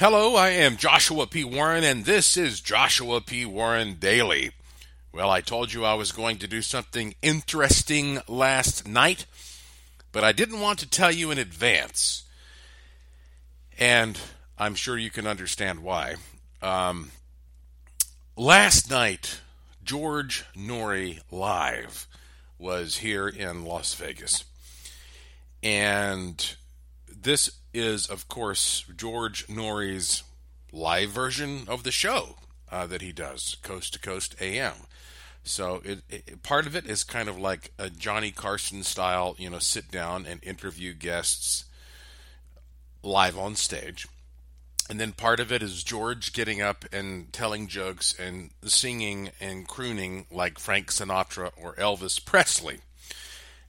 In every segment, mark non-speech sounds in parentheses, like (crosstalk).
Hello, I am Joshua P. Warren, and this is Joshua P. Warren Daily. Well, I told you I was going to do something interesting last night, but I didn't want to tell you in advance. And I'm sure you can understand why. Um, last night, George Noory Live was here in Las Vegas. And this is, of course, George Noory's live version of the show uh, that he does, Coast to Coast AM. So it, it, part of it is kind of like a Johnny Carson style, you know, sit down and interview guests live on stage. And then part of it is George getting up and telling jokes and singing and crooning like Frank Sinatra or Elvis Presley.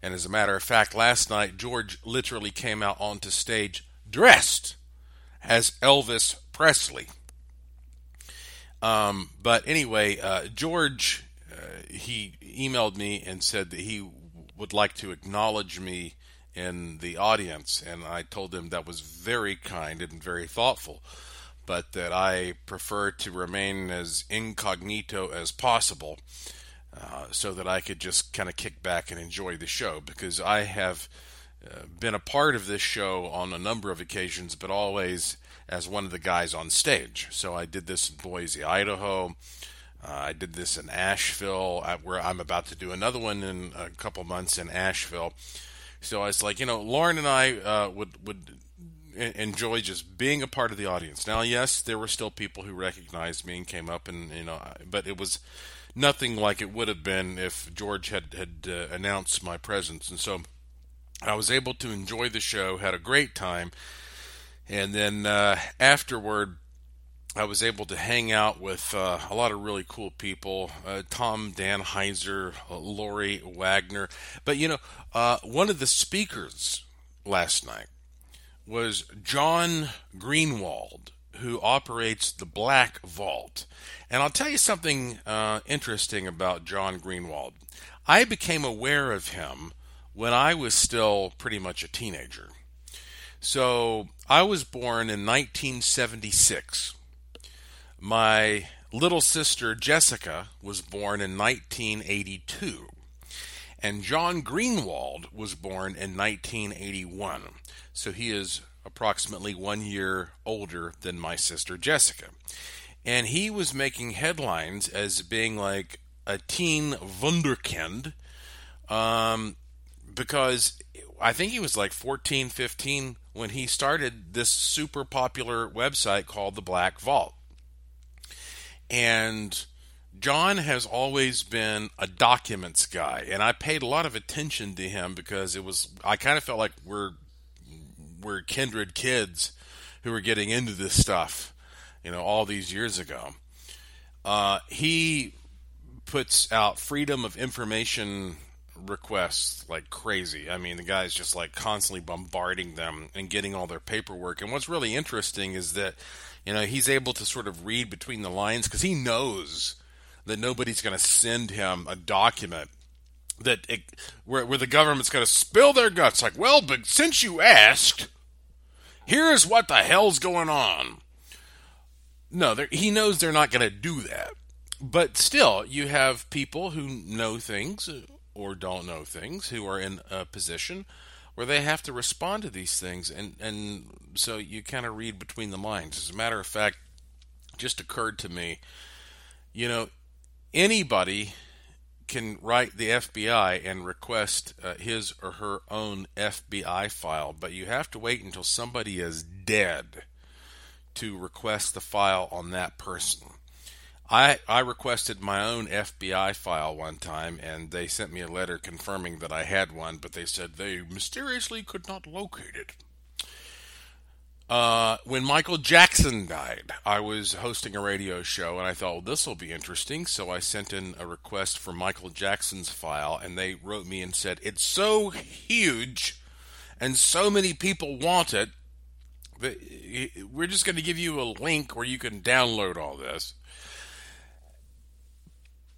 And as a matter of fact, last night George literally came out onto stage dressed as Elvis Presley. Um, but anyway, uh, George, uh, he emailed me and said that he would like to acknowledge me in the audience, and I told him that was very kind and very thoughtful, but that I prefer to remain as incognito as possible. Uh, so that I could just kind of kick back and enjoy the show because I have uh, been a part of this show on a number of occasions, but always as one of the guys on stage. So I did this in Boise, Idaho. Uh, I did this in Asheville, where I'm about to do another one in a couple months in Asheville. So I was like, you know, Lauren and I uh, would would enjoy just being a part of the audience. Now, yes, there were still people who recognized me and came up, and you know, but it was nothing like it would have been if George had had uh, announced my presence, and so I was able to enjoy the show, had a great time, and then uh, afterward. I was able to hang out with uh, a lot of really cool people uh, Tom Danheiser, uh, Lori Wagner. But you know, uh, one of the speakers last night was John Greenwald, who operates the Black Vault. And I'll tell you something uh, interesting about John Greenwald. I became aware of him when I was still pretty much a teenager. So I was born in 1976. My little sister Jessica was born in 1982. And John Greenwald was born in 1981. So he is approximately one year older than my sister Jessica. And he was making headlines as being like a teen wunderkind um, because I think he was like 14, 15 when he started this super popular website called the Black Vault. And John has always been a documents guy, and I paid a lot of attention to him because it was I kind of felt like we're we're kindred kids who were getting into this stuff, you know, all these years ago. Uh, he puts out freedom of information requests like crazy. I mean, the guy's just like constantly bombarding them and getting all their paperwork. And what's really interesting is that, you know, he's able to sort of read between the lines because he knows that nobody's going to send him a document that it, where, where the government's going to spill their guts. Like, well, but since you asked, here's what the hell's going on. No, he knows they're not going to do that. But still, you have people who know things or don't know things who are in a position where they have to respond to these things. And, and so you kind of read between the lines. As a matter of fact, just occurred to me, you know, anybody can write the FBI and request uh, his or her own FBI file, but you have to wait until somebody is dead to request the file on that person. I, I requested my own FBI file one time, and they sent me a letter confirming that I had one, but they said they mysteriously could not locate it. Uh, when Michael Jackson died, I was hosting a radio show and I thought, well, this will be interesting. So I sent in a request for Michael Jackson's file and they wrote me and said, it's so huge and so many people want it that we're just going to give you a link where you can download all this.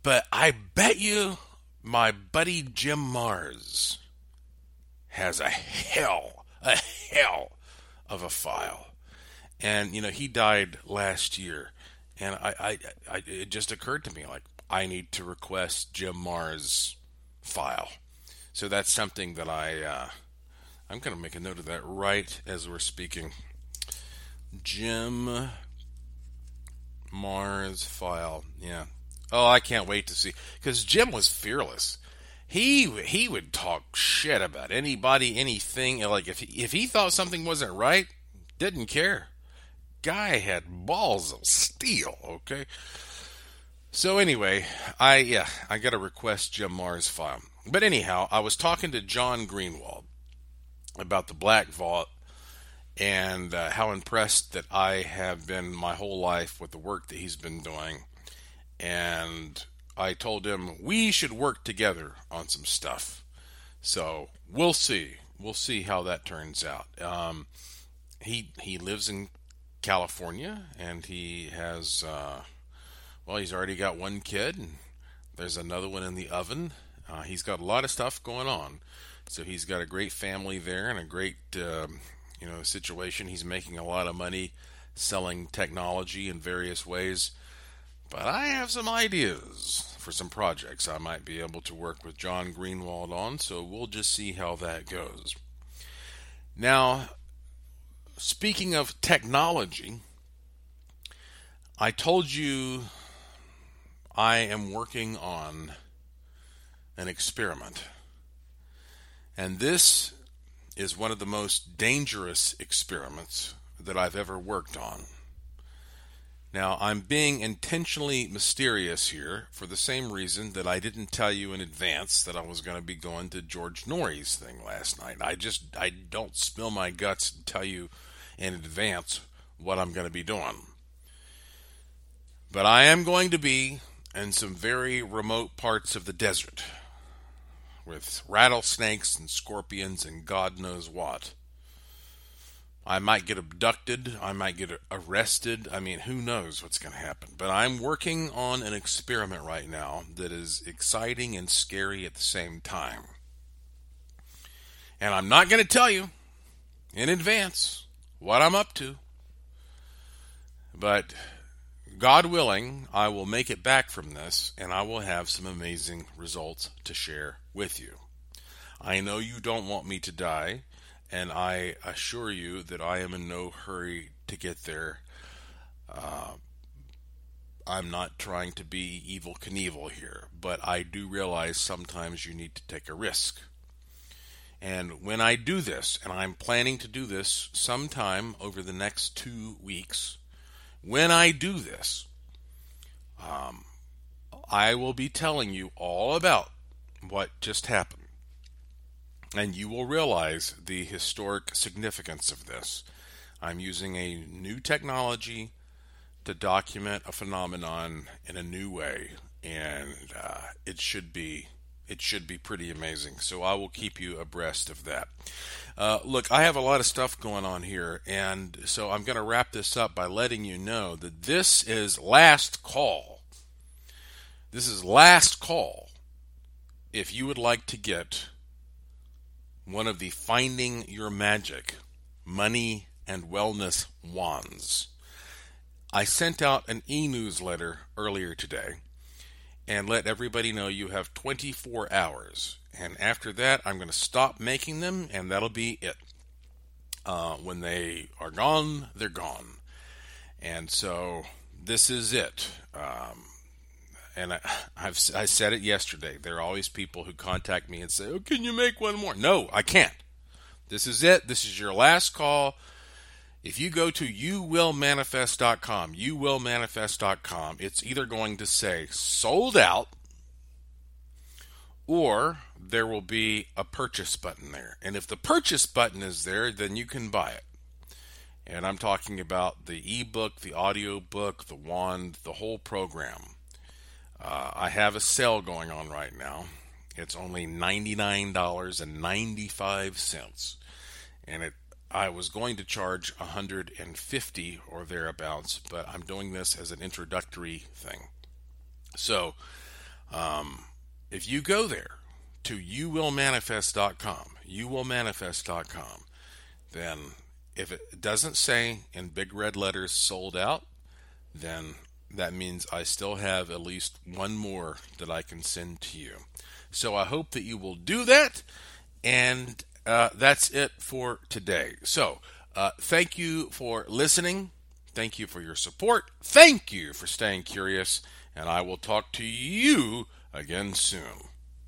But I bet you my buddy Jim Marrs has a hell, a hell of a file. and you know he died last year, and I, I, I it just occurred to me like I need to request Jim Marrs file. So that's something that I uh, I'm going to make a note of that right as we're speaking. Jim Marrs file. Yeah. Oh, I can't wait to see because Jim was fearless. He he would talk shit about anybody, anything. Like if he, if he thought something wasn't right, didn't care. Guy had balls of steel. Okay. So anyway, I yeah, I got to request Jim Marrs file. But anyhow, I was talking to John Greenwald about the Black Vault and uh, how impressed that I have been my whole life with the work that he's been doing. And I told him we should work together on some stuff. So we'll see. We'll see how that turns out. Um, he he lives in California and he has uh, well he's already got one kid and there's another one in the oven. Uh, he's got a lot of stuff going on. So he's got a great family there and a great um, you know situation. He's making a lot of money selling technology in various ways. But I have some ideas for some projects I might be able to work with John Greenwald on, so we'll just see how that goes. Now, speaking of technology, I told you I am working on an experiment. And this is one of the most dangerous experiments that I've ever worked on. Now, I'm being intentionally mysterious here for the same reason that I didn't tell you in advance that I was going to be going to George Noory's thing last night. I just I don't spill my guts and tell you in advance what I'm going to be doing. But I am going to be in some very remote parts of the desert with rattlesnakes and scorpions and God knows what. I might get abducted. I might get arrested. I mean, who knows what's going to happen. But I'm working on an experiment right now that is exciting and scary at the same time. And I'm not going to tell you in advance what I'm up to. But God willing, I will make it back from this and I will have some amazing results to share with you. I know you don't want me to die, and I assure you that I am in no hurry to get there. Uh, I'm not trying to be Evel Knievel here, but I do realize sometimes you need to take a risk. And when I do this, and I'm planning to do this sometime over the next two weeks, when I do this, um, I will be telling you all about what just happened. And you will realize the historic significance of this. I'm using a new technology to document a phenomenon in a new way, and uh, it should be it should be pretty amazing. So I will keep you abreast of that. Uh, look, I have a lot of stuff going on here, and so I'm going to wrap this up by letting you know that this is last call. This is last call. If you would like to get one of the Finding Your Magic money and wellness wands, I sent out an e newsletter earlier today and let everybody know you have 24 hours. And after that, I'm going to stop making them, and that'll be it. Uh, when they are gone, they're gone. And so this is it. Um, and I, (sighs) have I said it yesterday. There are always people who contact me and say, "Oh, can you make one more?" No, I can't. This is it. This is your last call. If you go to youwillmanifest.com, youwillmanifest.com, it's either going to say sold out or there will be a purchase button there. And if the purchase button is there, then you can buy it. And I'm talking about the ebook, the audio book, the wand, the whole program. Uh, I have a sale going on right now. It's only $99.95. And it I was going to charge 150 or thereabouts, but I'm doing this as an introductory thing. So, um, if you go there to youwillmanifest.com, youwillmanifest.com, then if it doesn't say in big red letters sold out, then that means I still have at least one more that I can send to you. So I hope that you will do that. And uh, that's it for today. So uh, thank you for listening. Thank you for your support. Thank you for staying curious. And I will talk to you again soon.